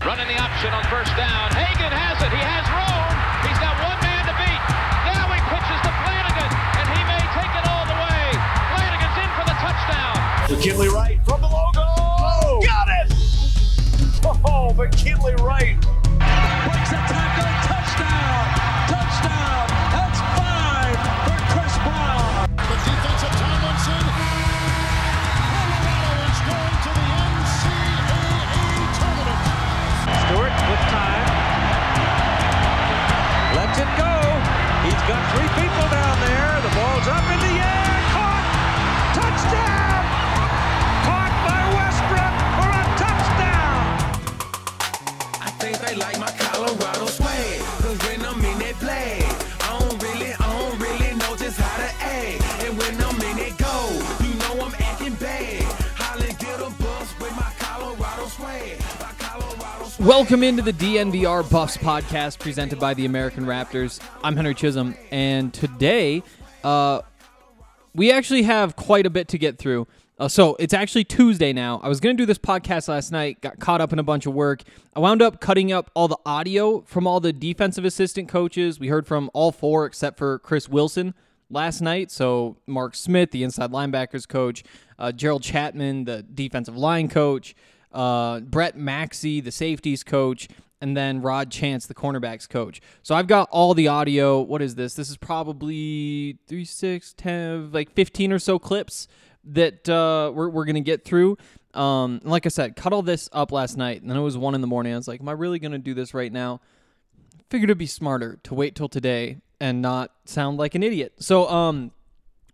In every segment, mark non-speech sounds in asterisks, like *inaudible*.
Running the option on first down. Hagan has it. He has room. He's got one man to beat. Now he pitches to Flanagan, and he may take it all the way. Flanagan's in for the touchdown. McKinley Wright from the logo. Got it! Oh, McKinley Wright. Welcome into the DNVR Buffs podcast presented by the American Raptors. I'm Henry Chisholm, and today uh, we actually have quite a bit to get through. Uh, so it's actually Tuesday now. I was going to do this podcast last night, got caught up in a bunch of work. I wound up cutting up all the audio from all the defensive assistant coaches. We heard from all four except for Chris Wilson last night. So Mark Smith, the inside linebackers coach, uh, Gerald Chapman, the defensive line coach, uh, Brett Maxie, the safeties coach, and then Rod Chance, the cornerbacks coach. So I've got all the audio. What is this? This is probably three, six, ten, like 15 or so clips that uh, we're, we're going to get through. Um, like I said, cut all this up last night, and then it was one in the morning. I was like, am I really going to do this right now? Figured it'd be smarter to wait till today and not sound like an idiot. So, um,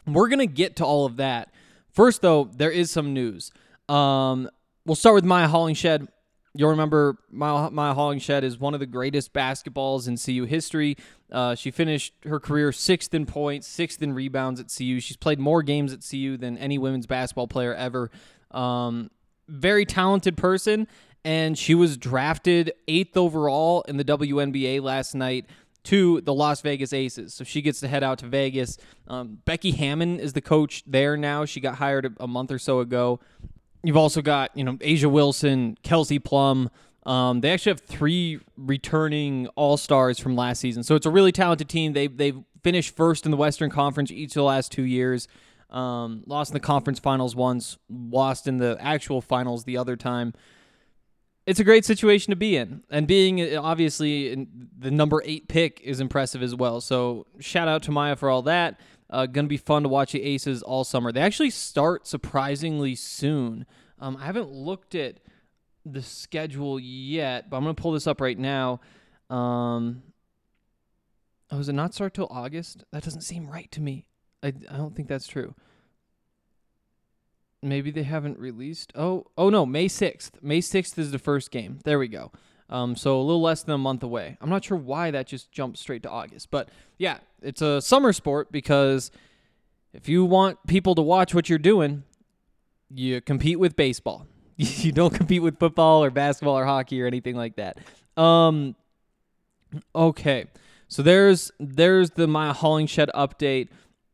we're gonna get to all of that. First, though, there is some news. Um, we'll start with Mya Hollingshed. You'll remember Mya, Mya Hollingshed is one of the greatest basketballs in CU history. Uh, she finished her career sixth in points, sixth in rebounds at CU. She's played more games at CU than any women's basketball player ever. Um, very talented person, and she was drafted eighth overall in the WNBA last night to the Las Vegas Aces. So she gets to head out to Vegas. Um, Becky Hammon is the coach there now. She got hired a, a month or so ago. You've also got, you know, A'ja Wilson, Kelsey Plum. Um, they actually have three returning All Stars from last season, so it's a really talented team. They they've finished first in the Western Conference each of the last two years. Um, lost in the conference finals once, lost in the actual finals the other time. It's a great situation to be in, and being uh, obviously the number eight pick is impressive as well. So shout out to Mya for all that. Uh, gonna be fun to watch the Aces all summer. They actually start surprisingly soon. Um, I haven't looked at the schedule yet, but I'm gonna pull this up right now. Um, oh, does it not start till August? That doesn't seem right to me. I, I don't think that's true. Maybe they haven't released. Oh, oh no, May 6th. May 6th is the first game. There we go. Um, so a little less than a month away. I'm not sure why that just jumped straight to August, but yeah, it's a summer sport because if you want people to watch what you're doing, you compete with baseball. *laughs* you don't compete with football or basketball or hockey or anything like that. Um, okay, so there's there's the Mya Hollingshed update.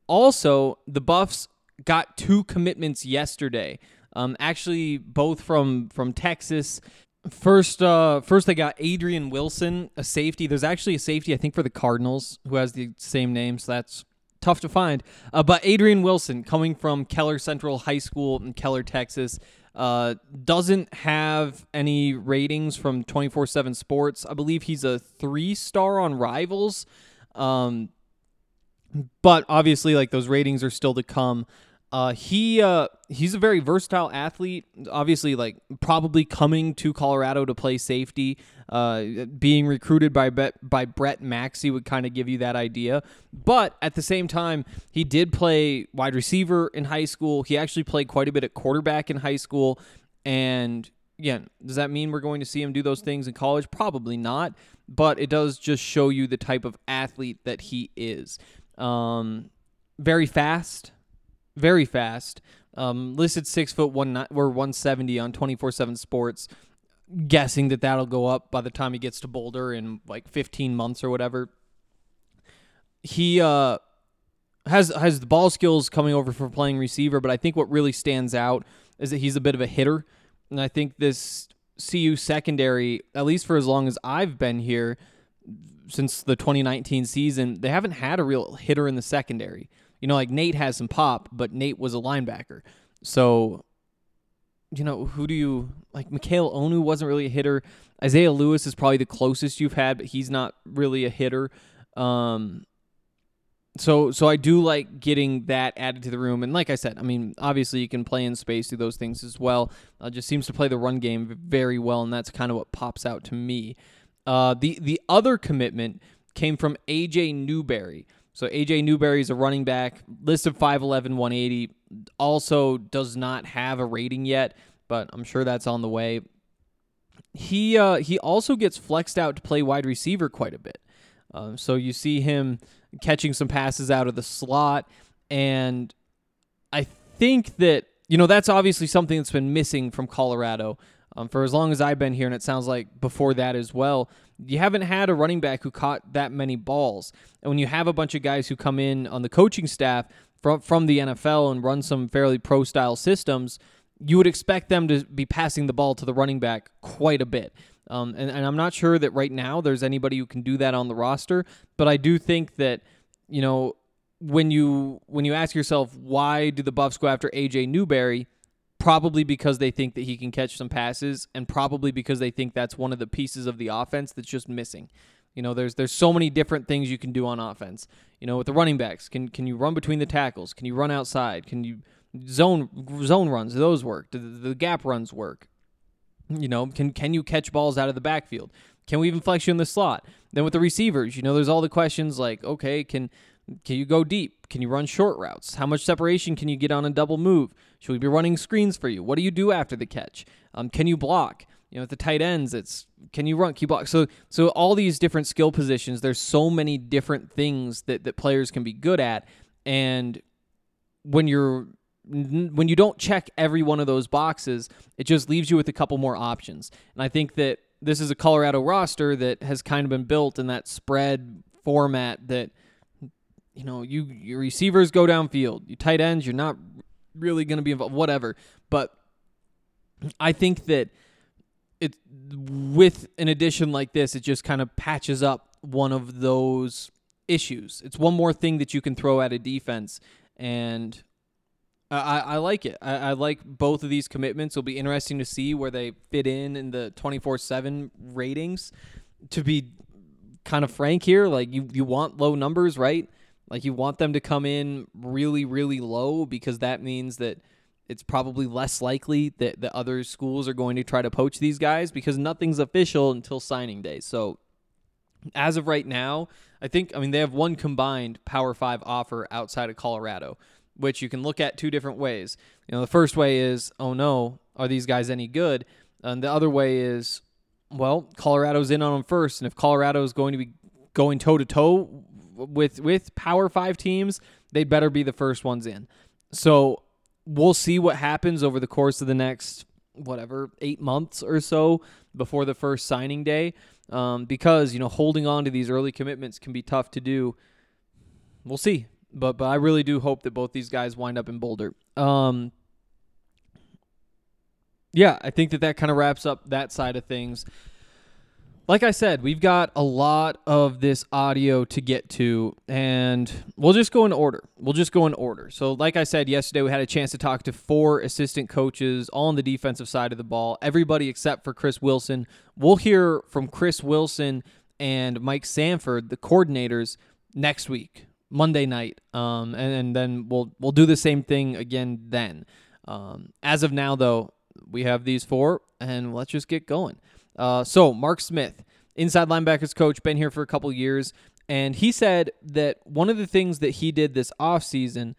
Also, the Buffs got two commitments yesterday. Um, actually, both from from Texas. First, uh, first they got Adrian Wilson, a safety. There's actually a safety, I think, for the Cardinals who has the same name, so that's tough to find. Uh, but Adrian Wilson, coming from Keller Central High School in Keller, Texas, Uh, doesn't have any ratings from 24 7 Sports. I believe he's a three star on Rivals. Um, but obviously, like those ratings are still to come. Uh, he uh, he's a very versatile athlete. Obviously, like probably coming to Colorado to play safety. Uh, being recruited by Bet, by Brett Maxie would kind of give you that idea. But at the same time, he did play wide receiver in high school. He actually played quite a bit at quarterback in high school. And again, does that mean we're going to see him do those things in college? Probably not. But it does just show you the type of athlete that he is. Um, very fast very fast. Um, listed six foot one or 170 on 24 7 sports. Guessing that that'll go up by the time he gets to Boulder in like 15 months or whatever. He uh, has has the ball skills coming over for playing receiver, but I think what really stands out is that he's a bit of a hitter, and I think this CU secondary, at least for as long as I've been here, since the 2019 season, they haven't had a real hitter in the secondary. You know, like Nate has some pop, but Nate was a linebacker. So, you know, who do you like? Mikial Onu wasn't really a hitter. Isaiah Lewis is probably the closest you've had, but he's not really a hitter. Um, so so I do like getting that added to the room, and like I said, I mean, obviously you can play in space, do those things as well. Uh, just seems to play the run game very well, and that's kind of what pops out to me. Uh, the the other commitment came from AJ Newberry. So AJ Newberry is a running back, listed 5'11, 180. Also does not have a rating yet, but I'm sure that's on the way. He uh, he also gets flexed out to play wide receiver quite a bit. Um, so you see him catching some passes out of the slot, and I think that you know that's obviously something that's been missing from Colorado um, for as long as I've been here, and it sounds like before that as well you haven't had a running back who caught that many balls. And when you have a bunch of guys who come in on the coaching staff from from the NFL and run some fairly pro style systems, you would expect them to be passing the ball to the running back quite a bit. Um, and, and I'm not sure that right now there's anybody who can do that on the roster, but I do think that you know when you when you ask yourself why do the Buffs go after AJ Newberry, probably because they think that he can catch some passes and probably because they think that's one of the pieces of the offense that's just missing. You know, there's there's so many different things you can do on offense. You know, with the running backs, can can you run between the tackles? Can you run outside? Can you zone zone runs? Do those work? Do the, the gap runs work? You know, can can you catch balls out of the backfield? Can we even flex you in the slot? Then with the receivers, you know, there's all the questions like, okay, can can you go deep? Can you run short routes? How much separation can you get on a double move? Should we be running screens for you? What do you do after the catch? Um, can you block? You know, at the tight ends, it's can you run? Can you block? So, so all these different skill positions. There's so many different things that that players can be good at, and when you're when you don't check every one of those boxes, it just leaves you with a couple more options. And I think that this is a Colorado roster that has kind of been built in that spread format that you know, you your receivers go downfield, you tight ends, you're not really going to be involved, whatever. But I think that it with an addition like this, it just kind of patches up one of those issues. It's one more thing that you can throw at a defense, and I, I like it. I, I like both of these commitments. It'll be interesting to see where they fit in in the twenty four seven ratings. To be kind of frank here, like you you want low numbers, right? Like you want them to come in really, really low because that means that it's probably less likely that the other schools are going to try to poach these guys because nothing's official until signing day. So as of right now, I think I mean they have one combined Power 5 offer outside of Colorado, which you can look at two different ways. You know, the first way is, "Oh no, are these guys any good?" And the other way is, well, Colorado's in on them first, and if Colorado is going to be going toe to toe with with Power Five teams, they better be the first ones in. So we'll see what happens over the course of the next whatever eight months or so before the first signing day, um, because you know holding on to these early commitments can be tough to do. We'll see, but but I really do hope that both these guys wind up in Boulder. Um, yeah, I think that that kind of wraps up that side of things. Like I said, we've got a lot of this audio to get to, and we'll just go in order. We'll just go in order. So, like I said yesterday, we had a chance to talk to four assistant coaches all on the defensive side of the ball, everybody except for Chris Wilson. We'll hear from Chris Wilson and Mike Sanford, the coordinators, next week, Monday night, um, and, and then we'll we'll do the same thing again then. Um, as of now, though, we have these four, and let's just get going. Uh, so, Mark Smith, inside linebackers coach, been here for a couple years, and he said that one of the things that he did this offseason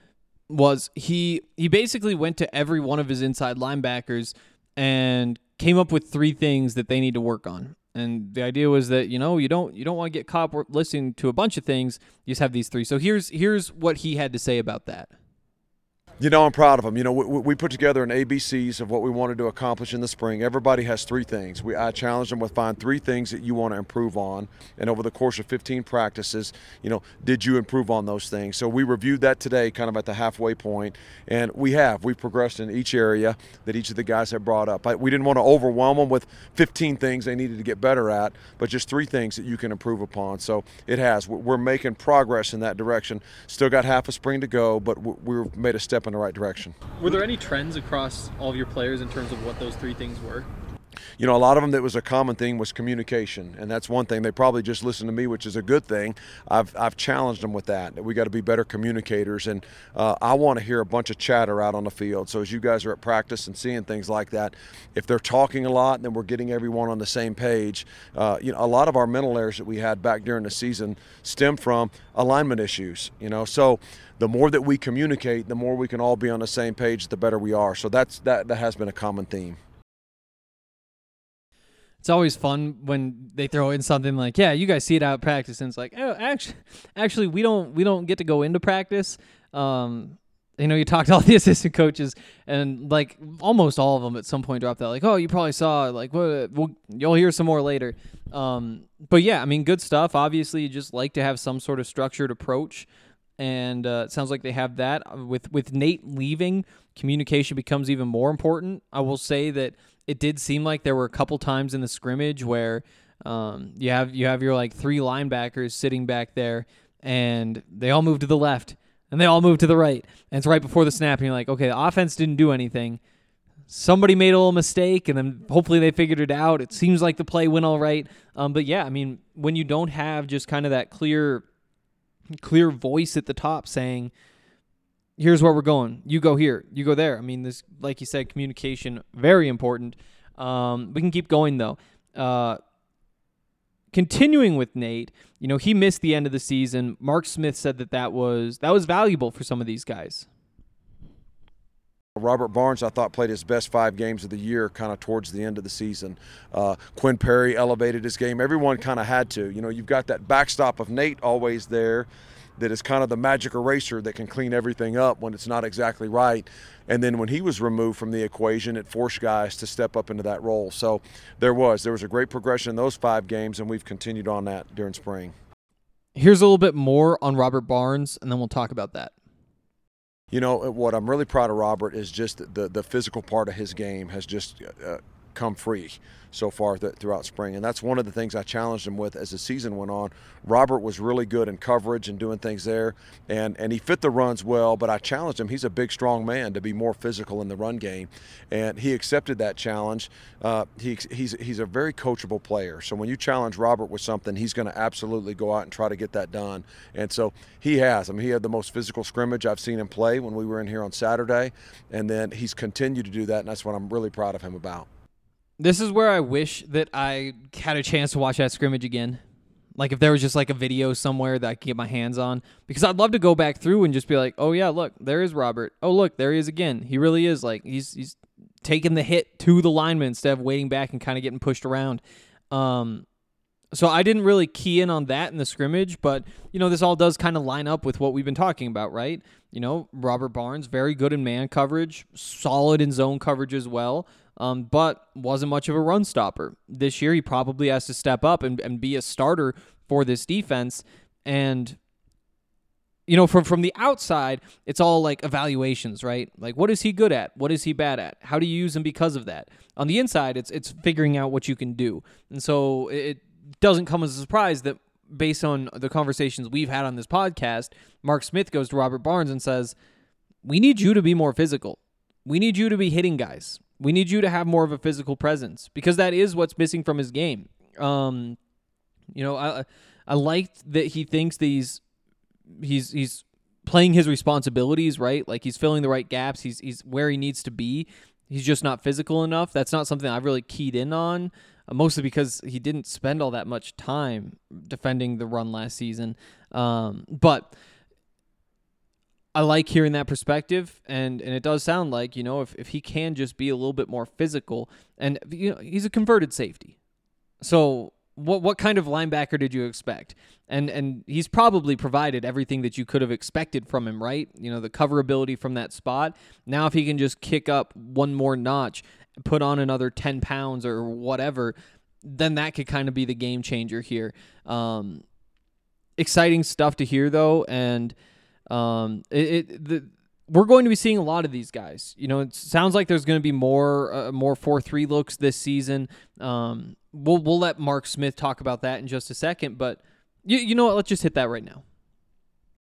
was he he basically went to every one of his inside linebackers and came up with three things that they need to work on. And the idea was that you know you don't you don't want to get caught listening to a bunch of things. You just have these three. So here's here's what he had to say about that. You know, I'm proud of them. You know, we, we, put together an ABCs of what we wanted to accomplish in the spring. Everybody has three things. We I challenged them with find three things that you want to improve on, and over the course of 15 practices, you know, did you improve on those things? So we reviewed that today, kind of at the halfway point, and we have. We've progressed in each area that each of the guys have brought up. We didn't want to overwhelm them with 15 things they needed to get better at, but just three things that you can improve upon. So it has. We're making progress in that direction. Still got half a spring to go, but we've made a step step in the right direction. Were there any trends across all of your players in terms of what those three things were? You know, a lot of them that was a common thing was communication, and that's one thing. They probably just listen to me, which is a good thing. I've I've challenged them with that. That we got to be better communicators, and uh, I want to hear a bunch of chatter out on the field. So as you guys are at practice and seeing things like that, if they're talking a lot, then we're getting everyone on the same page. Uh, you know, a lot of our mental errors that we had back during the season stem from alignment issues. You know, so the more that we communicate, the more we can all be on the same page, the better we are. So that's that that has been a common theme it's always fun when they throw in something like, "Yeah, you guys see it out practice," and it's like, "Oh, actually, actually, we don't we don't get to go into practice." Um, you know, you talk to all the *laughs* assistant coaches, and like almost all of them at some point drop that, like, "Oh, you probably saw like what? We'll, you'll hear some more later." Um, but yeah, I mean, good stuff. Obviously, you just like to have some sort of structured approach, and uh, it sounds like they have that. With with Nate leaving, communication becomes even more important. I will say that it did seem like there were a couple times in the scrimmage where um, you have you have your like three linebackers sitting back there, and they all move to the left and they all move to the right, and it's right before the snap, and you're like, okay, the offense didn't do anything. Somebody made a little mistake, and then hopefully they figured it out. It seems like the play went all right, um, but yeah, I mean, when you don't have just kind of that clear, clear voice at the top saying, here's where we're going. You go here. You go there. I mean, this, like you said, communication very important. Um, we can keep going though. Uh, continuing with Nate, you know, he missed the end of the season. Mark Smith said that that was that was valuable for some of these guys. Robert Barnes, I thought, played his best five games of the year kind of towards the end of the season. Uh, Quinn Perry elevated his game. Everyone kind of had to. You know, you've got that backstop of Nate always there that is kind of the magic eraser that can clean everything up when it's not exactly right. And then when he was removed from the equation, it forced guys to step up into that role. So there was there was a great progression in those five games, and we've continued on that during spring. Here's a little bit more on Robert Barnes, and then we'll talk about that. You know what I'm really proud of Robert is just the the physical part of his game has just uh, come free so far th- throughout spring. And that's one of the things I challenged him with as the season went on. Robert was really good in coverage and doing things there, and, and he fit the runs well, but I challenged him. He's a big, strong man to be more physical in the run game, and he accepted that challenge. Uh, he, he's, he's a very coachable player. So when you challenge Robert with something, he's going to absolutely go out and try to get that done. And so he has. I mean, he had the most physical scrimmage I've seen him play when we were in here on Saturday, and then he's continued to do that, and that's what I'm really proud of him about. This is where I wish that I had a chance to watch that scrimmage again. Like if there was just like a video somewhere that I could get my hands on, because I'd love to go back through and just be like, oh yeah, look, there is Robert. Oh look, there he is again. He really is like he's he's taking the hit to the lineman instead of waiting back and kind of getting pushed around. Um, so I didn't really key in on that in the scrimmage, but you know this all does kind of line up with what we've been talking about, right? You know, Robert Barnes very good in man coverage, solid in zone coverage as well um, but wasn't much of a run stopper. This year, he probably has to step up and, and be a starter for this defense. And, you know, from, from the outside, it's all like evaluations, right? Like, what is he good at? What is he bad at? How do you use him because of that? On the inside, it's it's figuring out what you can do. And so it doesn't come as a surprise that based on the conversations we've had on this podcast, Mark Smith goes to Robert Barnes and says, "We need you to be more physical. We need you to be hitting guys. We need you to have more of a physical presence because that is what's missing from his game." Um, you know, I I liked that he thinks these he's he's playing his responsibilities right. Like he's filling the right gaps. He's he's where he needs to be. He's just not physical enough. That's not something I've really keyed in on, uh, mostly because he didn't spend all that much time defending the run last season. Um, but I like hearing that perspective, and and it does sound like you know if if he can just be a little bit more physical, and you know he's a converted safety, so what what kind of linebacker did you expect? And and he's probably provided everything that you could have expected from him, right? You know, the coverability from that spot. Now if he can just kick up one more notch, put on another 10 pounds or whatever, then that could kind of be the game changer here. Um, exciting stuff to hear though, and um, it, it the we're going to be seeing a lot of these guys. You know, it sounds like there's going to be more uh, more four three looks this season. Um, we'll we'll let Mark Smith talk about that in just a second, but you you know what? Let's just hit that right now.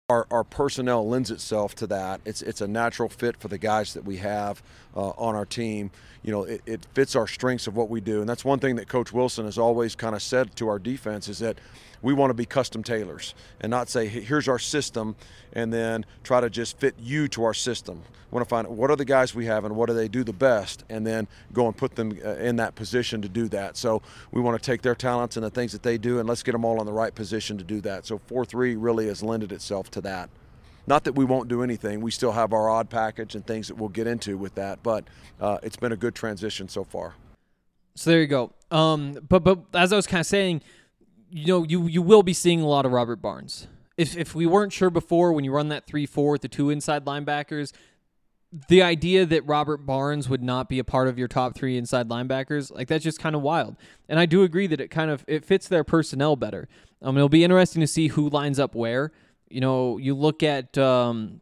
Our, our personnel lends itself to that. It's it's a natural fit for the guys that we have uh, on our team. You know, it, it fits our strengths of what we do, and that's one thing that Coach Wilson has always kind of said to our defense is that we want to be custom tailors and not say here's our system and then try to just fit you to our system. We want to find out what are the guys we have and what do they do the best, and then go and put them uh, in that position to do that. So we want to take their talents and the things that they do, and let's get them all in the right position to do that. So four three really has lended itself to that. Not that we won't do anything. We still have our odd package and things that we'll get into with that, but uh, it's been a good transition so far. So there you go. Um, but but as I was kind of saying, you know, you you will be seeing a lot of Robert Barnes. If if we weren't sure before, when you run that three four with the two inside linebackers, the idea that Robert Barnes would not be a part of your top three inside linebackers, like that's just kind of wild. And I do agree that it kind of it fits their personnel better. Um, it'll be interesting to see who lines up where. You know, you look at um,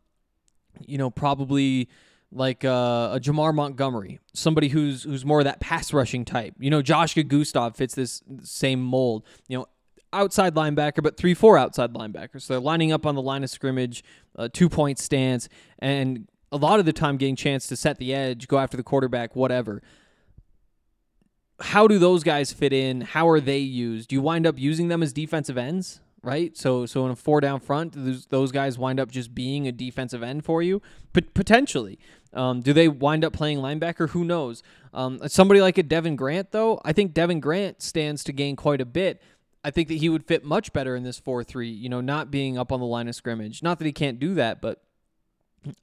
you know, probably like uh, a Jamar Montgomery, somebody who's who's more of that pass rushing type. You know, Joshka Gustav fits this same mold. You know, outside linebacker, but three four outside linebackers. So they're lining up on the line of scrimmage, uh, two point stance, and a lot of the time getting chance to set the edge, go after the quarterback, whatever. How do those guys fit in? How are they used? Do you wind up using them as defensive ends? Right, so so in a four down front, those, those guys wind up just being a defensive end for you, but potentially. Um, do they wind up playing linebacker? Who knows? Um, somebody like a Devin Grant, though, I think Devin Grant stands to gain quite a bit. I think that he would fit much better in this 4 3, you know, not being up on the line of scrimmage. Not that he can't do that, but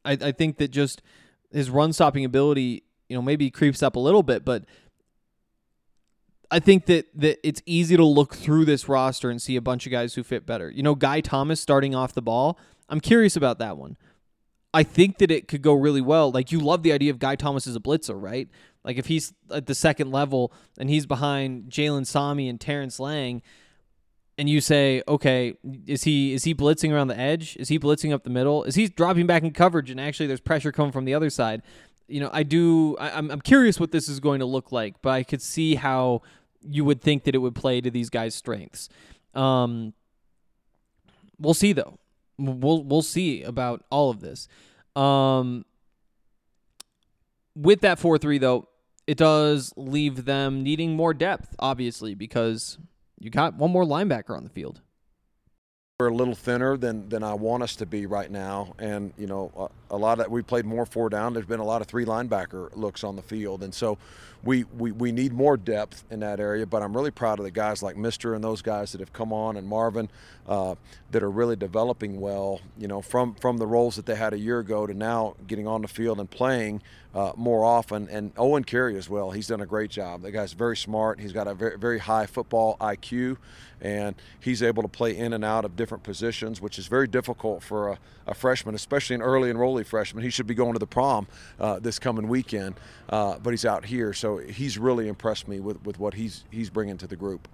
I, I think that just his run stopping ability, you know, maybe creeps up a little bit, but I think that that it's easy to look through this roster and see a bunch of guys who fit better. You know, Guy Thomas starting off the ball. I'm curious about that one. I think that it could go really well. Like you love the idea of Guy Thomas as a blitzer, right? Like if he's at the second level and he's behind Jalen Sami and Terrence Lang, and you say, okay, is he is he blitzing around the edge? Is he blitzing up the middle? Is he dropping back in coverage and actually there's pressure coming from the other side? You know, I do. I, I'm I'm curious what this is going to look like, but I could see how you would think that it would play to these guys' strengths. Um, we'll see though. We'll we'll see about all of this. Um, with that four three though, it does leave them needing more depth, obviously, because you got one more linebacker on the field. We're a little thinner than, than I want us to be right now, and you know a, a lot of we played more four down. There's been a lot of three linebacker looks on the field, and so we, we we need more depth in that area. But I'm really proud of the guys like Mister and those guys that have come on, and Marvin uh, that are really developing well. You know from from the roles that they had a year ago to now getting on the field and playing uh, more often. And Owen Carey as well. He's done a great job. The guy's very smart. He's got a very, very high football IQ, and he's able to play in and out of different positions, which is very difficult for a, a freshman, especially an early enrollee freshman. He should be going to the prom uh, this coming weekend, uh, but he's out here, so he's really impressed me with, with what he's he's bringing to the group.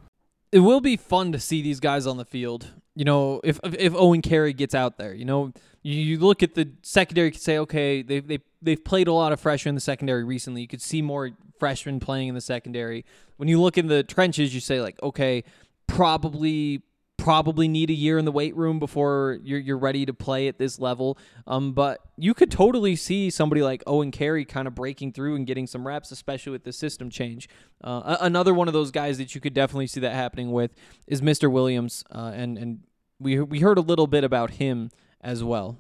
It will be fun to see these guys on the field. You know, if if Owen Carey gets out there, you know, you, you look at the secondary, you could say, okay, they they they've played a lot of freshmen in the secondary recently. You could see more freshmen playing in the secondary. When you look in the trenches, you say like, okay, probably probably need a year in the weight room before you're you're ready to play at this level. Um, but you could totally see somebody like Owen Carey kind of breaking through and getting some reps, especially with the system change. Uh, another one of those guys that you could definitely see that happening with is Mr. Williams, uh, and and we we heard a little bit about him as well.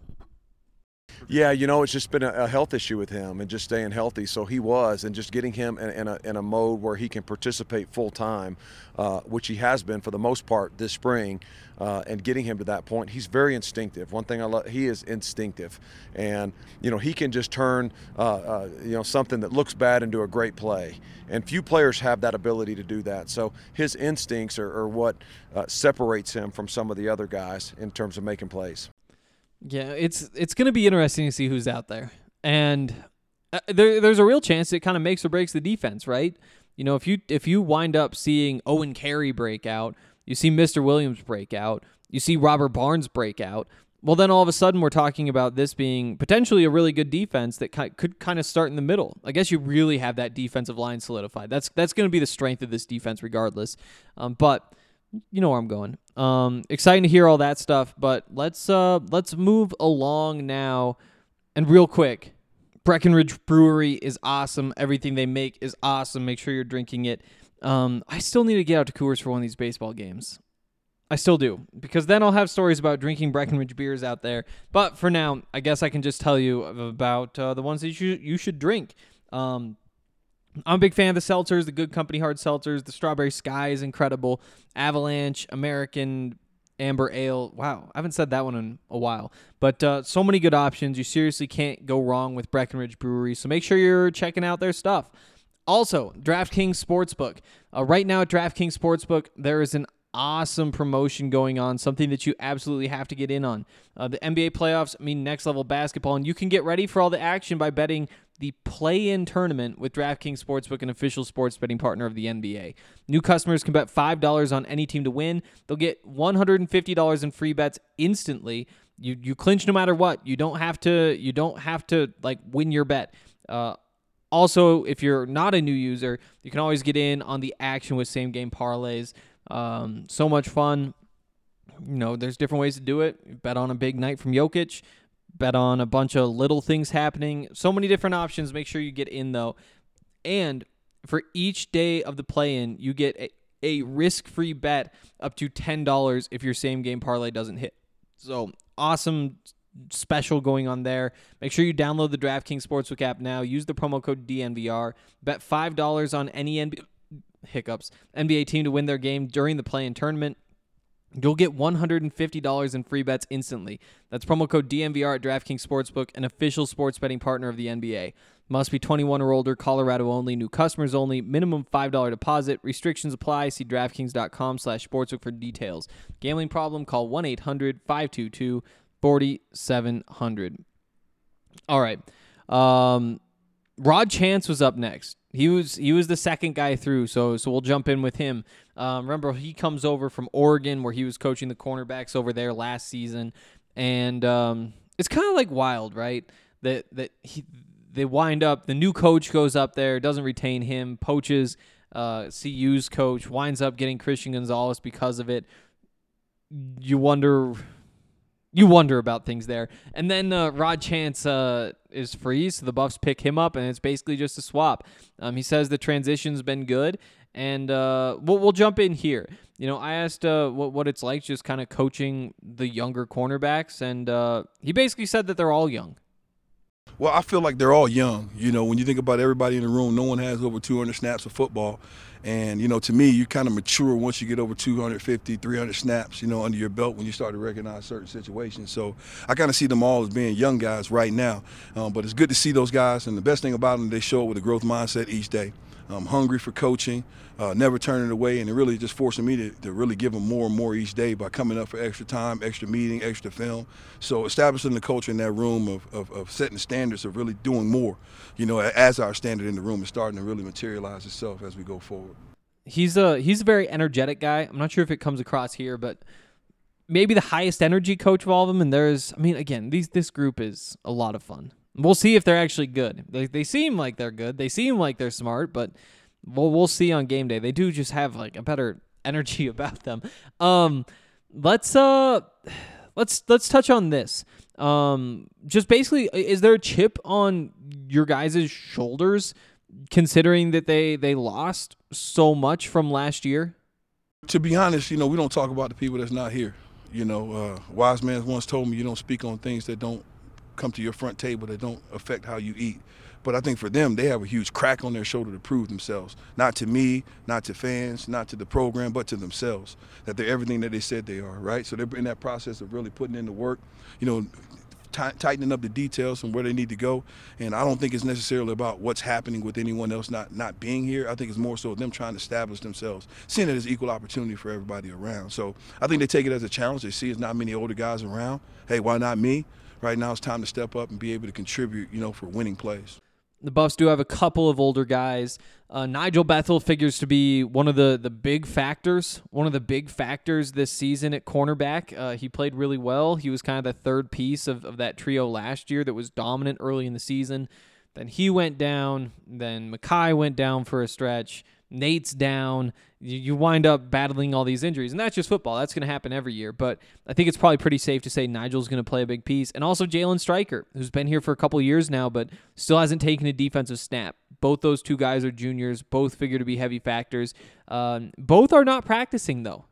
Yeah, you know, it's just been a, a, health issue with him and just staying healthy. So he was, and just getting him in, in, a, in a mode where he can participate full time, uh, which he has been for the most part this spring, uh, and getting him to that point. He's very instinctive. One thing I love, he is instinctive, and you know he can just turn uh, uh you know something that looks bad into a great play. And few players have that ability to do that. So his instincts are, are what uh, separates him from some of the other guys in terms of making plays. Yeah, it's it's going to be interesting to see who's out there, and uh, there, there's a real chance it kind of makes or breaks the defense, right? You know, if you if you wind up seeing Owen Carey break out, you see Mr. Williams break out, you see Robert Barnes break out. Well, then all of a sudden we're talking about this being potentially a really good defense that could kind of start in the middle. I guess you really have that defensive line solidified. That's that's going to be the strength of this defense, regardless. Um, but you know where I'm going. Um, exciting to hear all that stuff, but let's uh let's move along now, and real quick. Breckenridge Brewery is awesome. Everything they make is awesome. Make sure you're drinking it. Um, I still need to get out to Coors for one of these baseball games. I still do because then I'll have stories about drinking Breckenridge beers out there. But for now, I guess I can just tell you about uh, the ones that you you should drink. Um, I'm a big fan of the seltzers, the Good Company hard seltzers. The Strawberry Sky is incredible. Avalanche, American Amber Ale. Wow, I haven't said that one in a while. But uh, so many good options. You seriously can't go wrong with Breckenridge Brewery. So make sure you're checking out their stuff. Also, DraftKings Sportsbook. Uh, right now at DraftKings Sportsbook, there is an awesome promotion going on, something that you absolutely have to get in on. Uh, the NBA playoffs mean next level basketball, and you can get ready for all the action by betting the play in tournament with DraftKings Sportsbook, an official sports betting partner of the NBA. New customers can bet $5 on any team to win. They'll get $150 in free bets instantly. You, you clinch no matter what. You don't have to you don't have to like win your bet. Uh, also, if you're not a new user, you can always get in on the action with same game parlays. Um, so much fun. You know, there's different ways to do it. Bet on a big night from Jokic bet on a bunch of little things happening. So many different options. Make sure you get in though. And for each day of the play in, you get a, a risk free bet up to $10 if your same game parlay doesn't hit. So awesome special going on there. Make sure you download the DraftKings Sportsbook app now. Use the promo code DNVR. Bet $5 on any NBA hiccups NBA team to win their game during the play in tournament. You'll get $150 in free bets instantly. That's promo code DNVR at DraftKings Sportsbook, an official sports betting partner of the NBA. Must be 21 or older, Colorado only, new customers only, minimum $5 deposit. Restrictions apply. See DraftKings.com slash sportsbook for details. Gambling problem? Call 1-800-522-4700. All right. Um, Rod Chance was up next. He was he was the second guy through, so so we'll jump in with him. Um, remember, he comes over from Oregon, where he was coaching the cornerbacks over there last season, and um, it's kind of like wild, right? That that he they wind up the new coach goes up there, doesn't retain him, poaches uh, CU's coach, winds up getting Christian Gonzalez because of it. You wonder you wonder about things there. And then uh, Rod Chance uh, is free, so the Buffs pick him up, and it's basically just a swap. Um, he says the transition's been good, and uh, we'll, we'll jump in here. You know, I asked uh, what what it's like just kind of coaching the younger cornerbacks, and uh, he basically said that they're all young. Well, I feel like they're all young. You know, when you think about everybody in the room, no one has over 200 snaps of football. And, you know, to me, you kind of mature once you get over 250, 300 snaps, you know, under your belt when you start to recognize certain situations. So I kind of see them all as being young guys right now. Um, but it's good to see those guys. And the best thing about them, they show up with a growth mindset each day. I'm hungry for coaching, uh, never turning it away, and it really just forcing me to, to really give them more and more each day by coming up for extra time, extra meeting, extra film. So establishing the culture in that room of, of, of setting standards of really doing more, you know, as our standard in the room is starting to really materialize itself as we go forward. He's a he's a very energetic guy. I'm not sure if it comes across here, but maybe the highest energy coach of all of them. And there's, I mean, again, these this group is a lot of fun. We'll see if they're actually good. They, they seem like they're good. They seem like they're smart, but we'll we'll see on game day. They do just have like a better *laughs* energy about them. Um, let's uh, let's let's touch on this. Um, just basically, is there a chip on your guys' shoulders, considering that they they lost so much from last year? To be honest, you know, we don't talk about the people that's not here. You know, uh, wise man once told me you don't speak on things that don't come to your front table that don't affect how you eat. But I think for them, they have a huge crack on their shoulder to prove themselves. Not to me, not to fans, not to the program, but to themselves. That they're everything that they said they are, right? So they're in that process of really putting in the work, you know, t- tightening up the details and where they need to go. And I don't think it's necessarily about what's happening with anyone else not, not being here. I think it's more so them trying to establish themselves, seeing it as equal opportunity for everybody around. So I think they take it as a challenge. They see it's not many older guys around. Hey, why not me? Right now it's time to step up and be able to contribute, you know, for winning plays. The Buffs do have a couple of older guys. Uh, Nigel Bethel figures to be one of the, the big factors, one of the big factors this season at cornerback. Uh, he played really well. He was kind of the third piece of, of that trio last year that was dominant early in the season. Then he went down. Then Mekhi went down for a stretch. Nate's down. You, wind up battling all these injuries. And that's just football. That's going to happen every year. But I think it's probably pretty safe to say Nigel's going to play a big piece. And also Jalen Stryker, who's been here for a couple years now, but still hasn't taken a defensive snap. Both those two guys are juniors. Both figure to be heavy factors. Um, both are not practicing, though.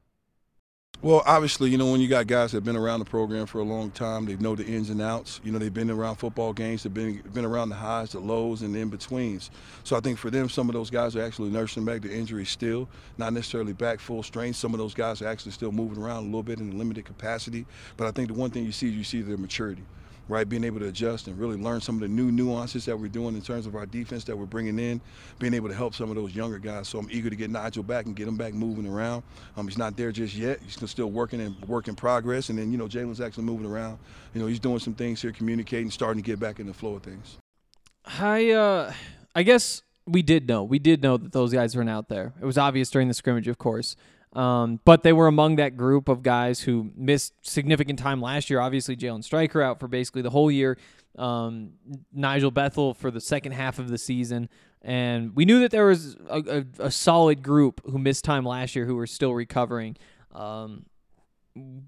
Well, obviously, you know, when you got guys that have been around the program for a long time, they know the ins and outs. You know, they've been around football games, they've been been around the highs, the lows, and the in betweens. So I think for them, some of those guys are actually nursing back the injury still, not necessarily back full strength. Some of those guys are actually still moving around a little bit in a limited capacity. But I think the one thing you see, is you see their maturity right? Being able to adjust and really learn some of the new nuances that we're doing in terms of our defense that we're bringing in, being able to help some of those younger guys. So I'm eager to get Nigel back and get him back moving around. Um, he's not there just yet. He's still working and work in progress. And then, you know, Jalen's actually moving around. You know, he's doing some things here, communicating, starting to get back in the flow of things. I, uh, I guess we did know. We did know that those guys weren't out there. It was obvious during the scrimmage, of course. Um, but they were among that group of guys who missed significant time last year. Obviously, Jalen Stryker out for basically the whole year. Um, Nigel Bethel for the second half of the season. And we knew that there was a, a, a solid group who missed time last year who were still recovering. Um,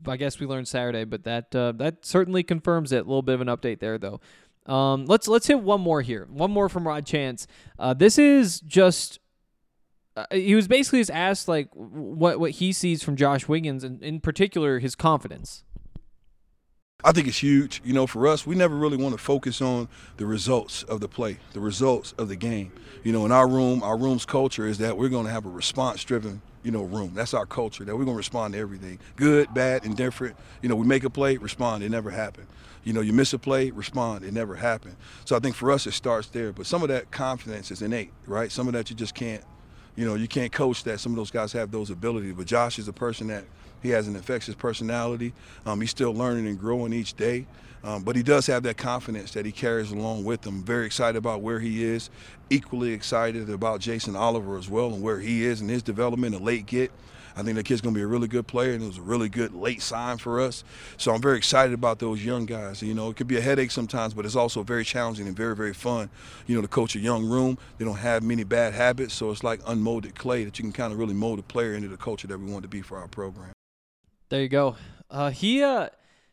I guess we learned Saturday, but that uh, that certainly confirms it. A little bit of an update there, though. Um, let's let's hit one more here. One more from Rod Chance. Uh, this is just uh, he was basically just asked like what what he sees from Josh Wiggins and in particular his confidence. I think it's huge. You know, for us, we never really want to focus on the results of the play, the results of the game. You know, in our room, our room's culture is that we're going to have a response-driven, you know, room. That's our culture. That we're going to respond to everything, good, bad, indifferent. You know, we make a play, respond. It never happened. You know, you miss a play, respond. It never happened. So I think for us, it starts there. But some of that confidence is innate, right? Some of that you just can't you know, you can't coach that. Some of those guys have those abilities. But Josh is a person that he has an infectious personality. Um, he's still learning and growing each day. Um, but he does have that confidence that he carries along with him. Very excited about where he is. Equally excited about Jason Oliver as well and where he is in his development, a late get. I think the kid's going to be a really good player, and it was a really good late sign for us. So I'm very excited about those young guys. You know, it could be a headache sometimes, but it's also very challenging and very, very fun. You know, to coach a young room, they don't have many bad habits, so it's like unmolded clay that you can kind of really mold a player into the culture that we want to be for our program. There you go. Uh, he uh,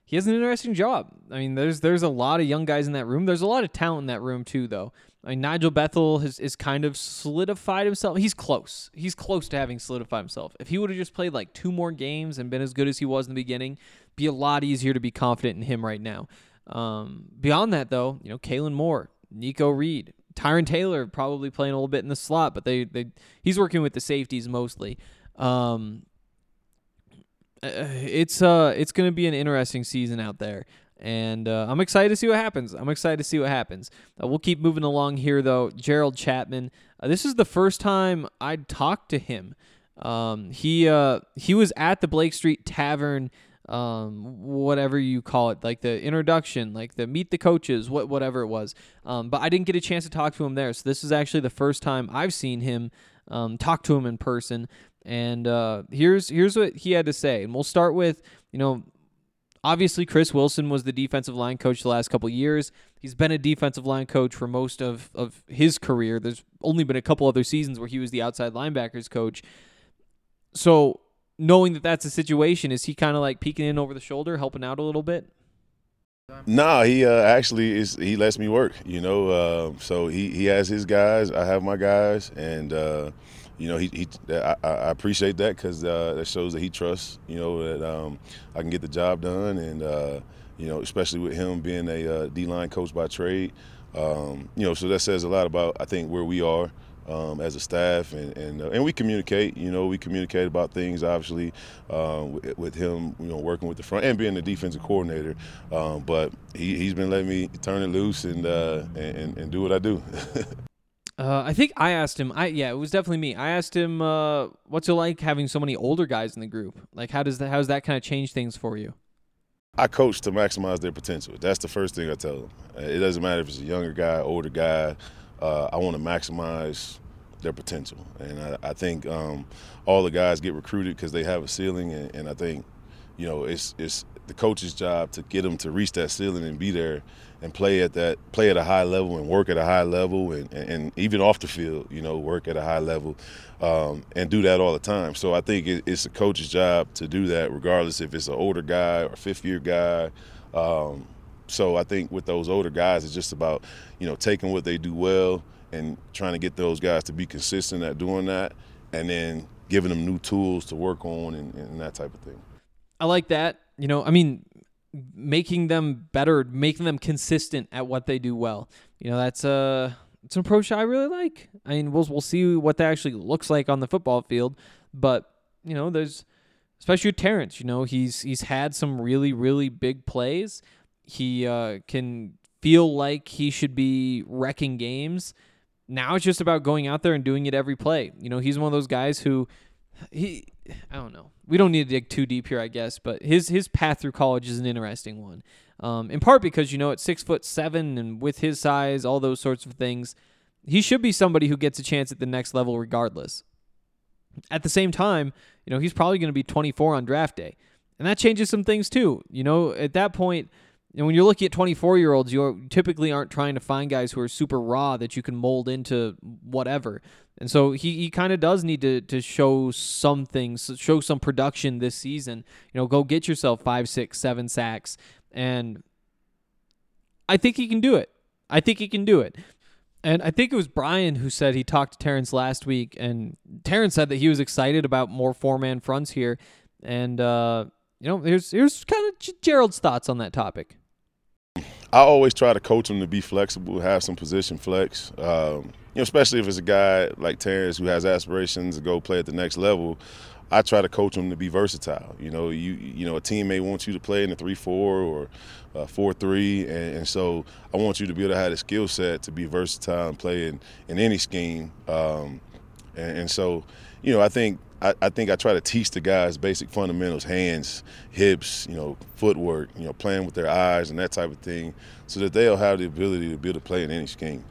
he has an interesting job. I mean, there's there's a lot of young guys in that room. There's a lot of talent in that room too, though. I mean, Nigel Bethel has is kind of solidified himself. He's close. He's close to having solidified himself. If he would have just played like two more games and been as good as he was in the beginning, be a lot easier to be confident in him right now. Um, beyond that, though, you know, Kaylin Moore, Nikko Reed, Tyron Taylor probably playing a little bit in the slot, but they they he's working with the safeties mostly. Um, it's uh it's gonna be an interesting season out there and uh, I'm excited to see what happens. I'm excited to see what happens. Uh, we'll keep moving along here, though. Gerald Chapman. Uh, this is the first time I'd talked to him. Um, he uh, he was at the Blake Street Tavern, um, whatever you call it, like the introduction, like the meet the coaches, what whatever it was. Um, but I didn't get a chance to talk to him there, so this is actually the first time I've seen him um, talk to him in person. And uh, here's here's what he had to say, and we'll start with you know Obviously, Chris Wilson was the defensive line coach the last couple years. He's been a defensive line coach for most of, of his career. There's only been a couple other seasons where he was the outside linebackers coach. So knowing that that's a situation, is he kind of like peeking in over the shoulder, helping out a little bit? No, he uh, actually is. He lets me work. You know, uh, so he he has his guys. I have my guys, and uh, you know, he, he I, I appreciate that because uh, that shows that he trusts. You know that um, I can get the job done, and uh, you know, especially with him being a uh, D line coach by trade. Um, you know, so that says a lot about I think where we are um, as a staff, and and, uh, and we communicate. You know, we communicate about things. Obviously, uh, with, with, him, you know, working with the front and being the defensive coordinator. Um, but he, he's been letting me turn it loose and uh, and, and do what I do. *laughs* Uh, I think I asked him. I yeah, it was definitely me. I asked him, uh, "What's it like having so many older guys in the group? Like, how does that how does that kind of change things for you?" I coach to maximize their potential. That's the first thing I tell them. It doesn't matter if it's a younger guy, older guy uh, I want to maximize their potential. And I, I think um, all the guys get recruited because they have a ceiling, and, and, I think you know it's it's the coach's job to get them to reach that ceiling and be there and play at that play at a high level and work at a high level and, and, and even off the field, you know, work at a high level um, and do that all the time. So I think it, it's a coach's job to do that, regardless if it's an older guy or fifth year guy. Um, so I think with those older guys, it's just about you know taking what they do well and trying to get those guys to be consistent at doing that, and then giving them new tools to work on and, and that type of thing. I like that. You know, I mean, making them better, making them consistent at what they do well. You know, that's a uh, it's an approach I really like. I mean, we'll we'll see what that actually looks like on the football field, but you know, there's especially with Terrence. You know, he's he's had some really really big plays he uh, can feel like he should be wrecking games. Now it's just about going out there and doing it every play. You know, he's one of those guys who he I don't know. We don't need to dig too deep here, I guess, but his his path through college is an interesting one. Um, in part because you know at six foot seven and with his size, all those sorts of things, he should be somebody who gets a chance at the next level regardless. At the same time, you know he's probably going to be 24 on draft day, and that changes some things too. You know, at that point and when you're looking at 24 year olds, you typically aren't trying to find guys who are super raw that you can mold into whatever. And so he, he kind of does need to, to show some things, show some production this season. You know, go get yourself five, six, seven sacks. And I think he can do it. I think he can do it. And I think it was Brian who said he talked to Terrence last week, and Terrence said that he was excited about more four man fronts here. And uh, you know, here's here's kind of Gerald's thoughts on that topic. I always try to coach him to be flexible, have some position flex. Um, you know, especially if it's a guy like Terrence who has aspirations to go play at the next level. I try to coach him to be versatile. You know, you you know a team may want you to play in a three four or uh, four three, and, and, so I want you to be able to have the skill set to be versatile and play in, in any scheme. Um, and, and so, you know, I think I, I, think I try to teach the guys basic fundamentals, hands, hips, you know, footwork, you know, playing with their eyes and that type of thing, so that they'll have the ability to be able to play in any scheme.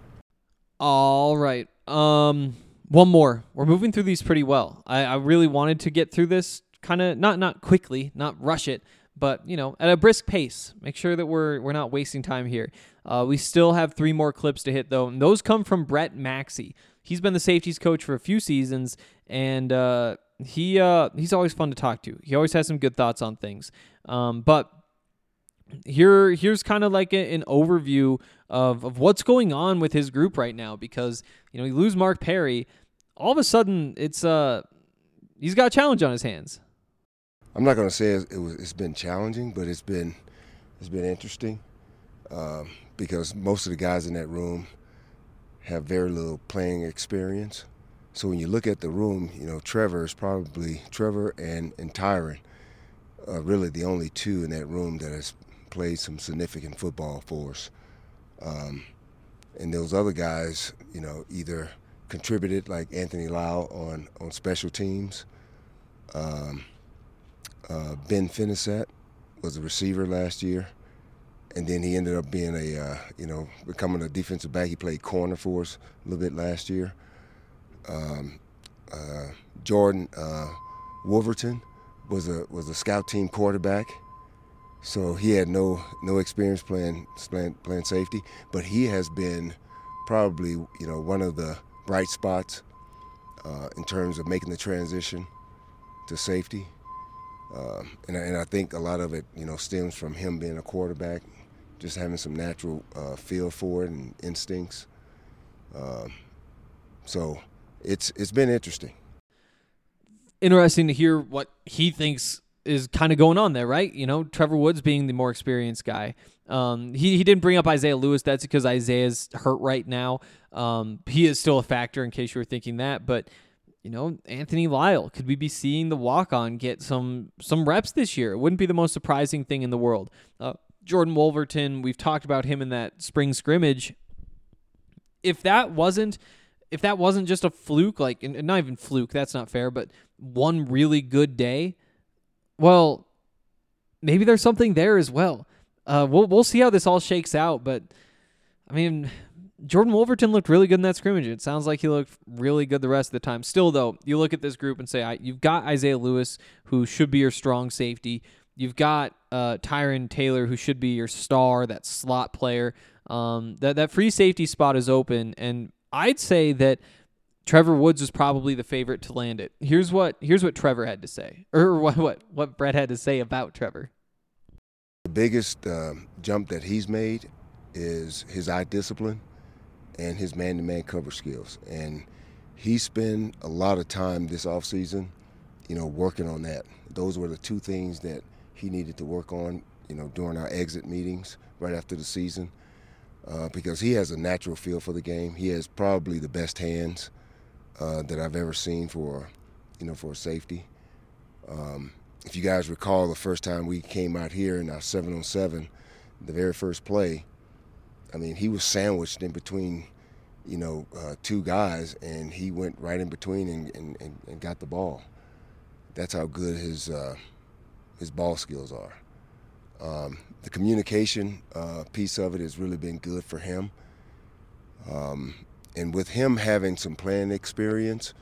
All right. Um, one more. We're moving through these pretty well. I, I really wanted to get through this kind of not not quickly, not rush it, but you know, at a brisk pace. Make sure that we're we're not wasting time here. Uh, we still have three more clips to hit though, and those come from Brett Maxie he's been the safeties coach for a few seasons, and uh, he uh, he's always fun to talk to. He always has some good thoughts on things. Um, but here here's kind of like a, an overview of, of what's going on with his group right now because you know you lose Mark Perry, all of a sudden it's uh he's got a challenge on his hands. I'm not to say it was it's been challenging, but it's been it's been interesting um, because most of the guys in that room have very little playing experience. So when you look at the room, you know, Trevor is probably Trevor and, and Tyrin are really the only two in that room that has played some significant football for us. Um, and those other guys, you know, either contributed like Anthony Lau on, on special teams. Um, uh, ben Finisette was a receiver last year and then he ended up being a uh, you know becoming a defensive back. He played corner for us a little bit last year. Um, uh, Jordan uh, Wolverton was a was a scout team quarterback, so he had no no experience playing playing, playing safety, but he has been probably you know one of the bright spots uh, in terms of making the transition to safety. Uh, and, I, and I think a lot of it, you know, stems from him being a quarterback, just having some natural uh, feel for it and instincts. Um, so it's it's been interesting. Interesting to hear what he thinks is kind of going on there, right? You know, Trevor Woods being the more experienced guy. Um, he, he didn't bring up Isaiah Lewis. That's because Isaiah's hurt right now. Um, he is still a factor in case you were thinking that. But, you know, Anthony Lyle, could we be seeing the walk on get some some reps this year? It wouldn't be the most surprising thing in the world. Uh, Jordan Wolverton, we've talked about him in that spring scrimmage. If that wasn't if that wasn't just a fluke, like and not even fluke, that's not fair, but one really good day, well, maybe there's something there as well. Uh, we'll we'll see how this all shakes out, but I mean, Jordan Wolverton looked really good in that scrimmage. It sounds like he looked really good the rest of the time. Still, though, you look at this group and say, you've got Isaiah Lewis, who should be your strong safety. You've got uh, Tyrin Taylor, who should be your star, that slot player. Um, that that free safety spot is open, and I'd say that Trevor Woods is probably the favorite to land it. Here's what here's what Trevor had to say, or *laughs* what what what Brett had to say about Trevor. The biggest uh, jump that he's made is his eye discipline and his man-to-man cover skills, and he spent a lot of time this offseason, you know, working on that. Those were the two things that he needed to work on, you know, during our exit meetings right after the season, uh, because he has a natural feel for the game. He has probably the best hands uh, that I've ever seen for, you know, for safety. Um, if you guys recall, the first time we came out here in our seven on seven, the very first play, I mean, he was sandwiched in between, you know, uh, two guys, and he went right in between and, and, and, and got the ball. That's how good his uh, his ball skills are. Um, the communication uh, piece of it has really been good for him. Um, and with him having some playing experience,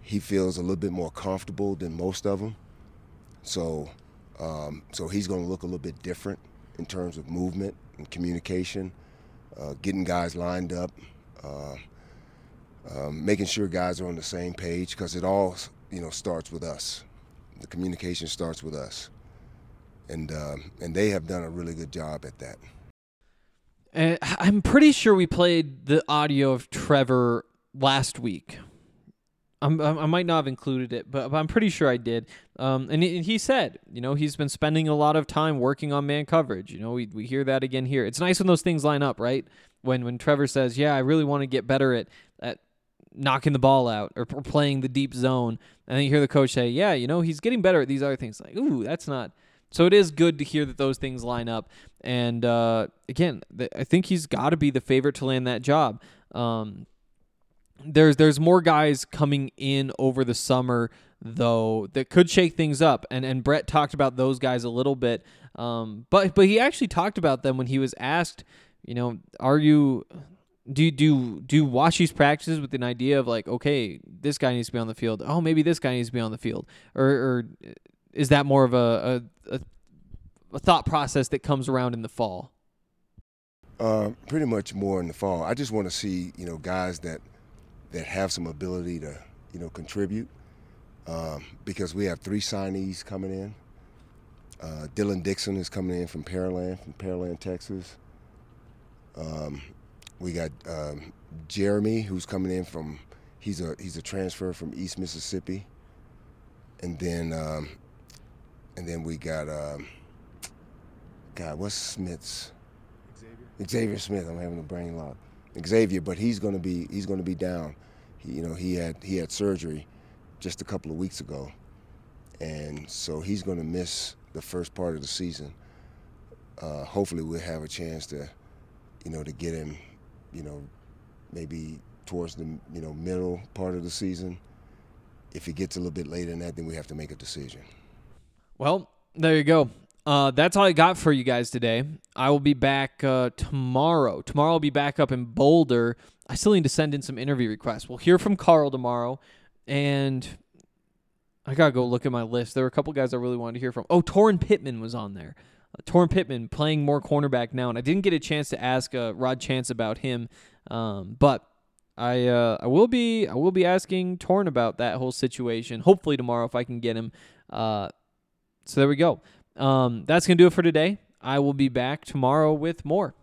he feels a little bit more comfortable than most of them. So, um, so he's going to look a little bit different in terms of movement and communication, uh, getting guys lined up, uh, um, making sure guys are on the same page because it all, you know, starts with us. The communication starts with us, and um, and they have done a really good job at that. And I'm pretty sure we played the audio of Trevor last week. I'm, I might not have included it, but, I'm pretty sure I did. Um, and he, he said, you know, he's been spending a lot of time working on man coverage. You know, we, we hear that again here. It's nice when those things line up, right? When when Trevor says, "Yeah, I really want to get better at at knocking the ball out or, or playing the deep zone," and then you hear the coach say, "Yeah, you know, he's getting better at these other things." Like, ooh, that's not. So it is good to hear that those things line up. And uh, again, th- I think he's got to be the favorite to land that job. Um, there's there's more guys coming in over the summer though that could shake things up, and and Brett talked about those guys a little bit. Um, but but he actually talked about them when he was asked, you know, are you do you do do you watch these practices with an idea of like, okay, this guy needs to be on the field. Oh, maybe this guy needs to be on the field, or or is that more of a a, a, a thought process that comes around in the fall? Uh, pretty much more in the fall. I just want to see you know guys that that have some ability to you know contribute um, because we have three signees coming in. Uh, Dylan Dixon is coming in from Pearland, from Pearland, Texas. Um, we got um, Jeremy, who's coming in from he's a he's a transfer from East Mississippi, and then um, and then we got um, God, what's Smith's? Xavier. Xavier Smith. I'm having a brain lock. Xavier, but he's going to be he's going to be down. He, you know, he had he had surgery just a couple of weeks ago, and so he's going to miss the first part of the season. Uh, hopefully, we'll have a chance to, you know, to get him, you know, maybe towards the you know middle part of the season. If he gets a little bit later than that, then we have to make a decision. Well, there you go. Uh, that's all I got for you guys today. I will be back uh, tomorrow. Tomorrow I'll be back up in Boulder. I still need to send in some interview requests. We'll hear from Karl tomorrow, and I gotta go look at my list. There were a couple guys I really wanted to hear from. Oh, Torrin Pittman was on there. Uh, Torrin Pittman playing more cornerback now, and I didn't get a chance to ask uh, Rod Chance about him, um, but I uh, I will be I will be asking Torn about that whole situation. Hopefully tomorrow if I can get him. Uh, so there we go. Um, that's gonna do it for today. I will be back tomorrow with more.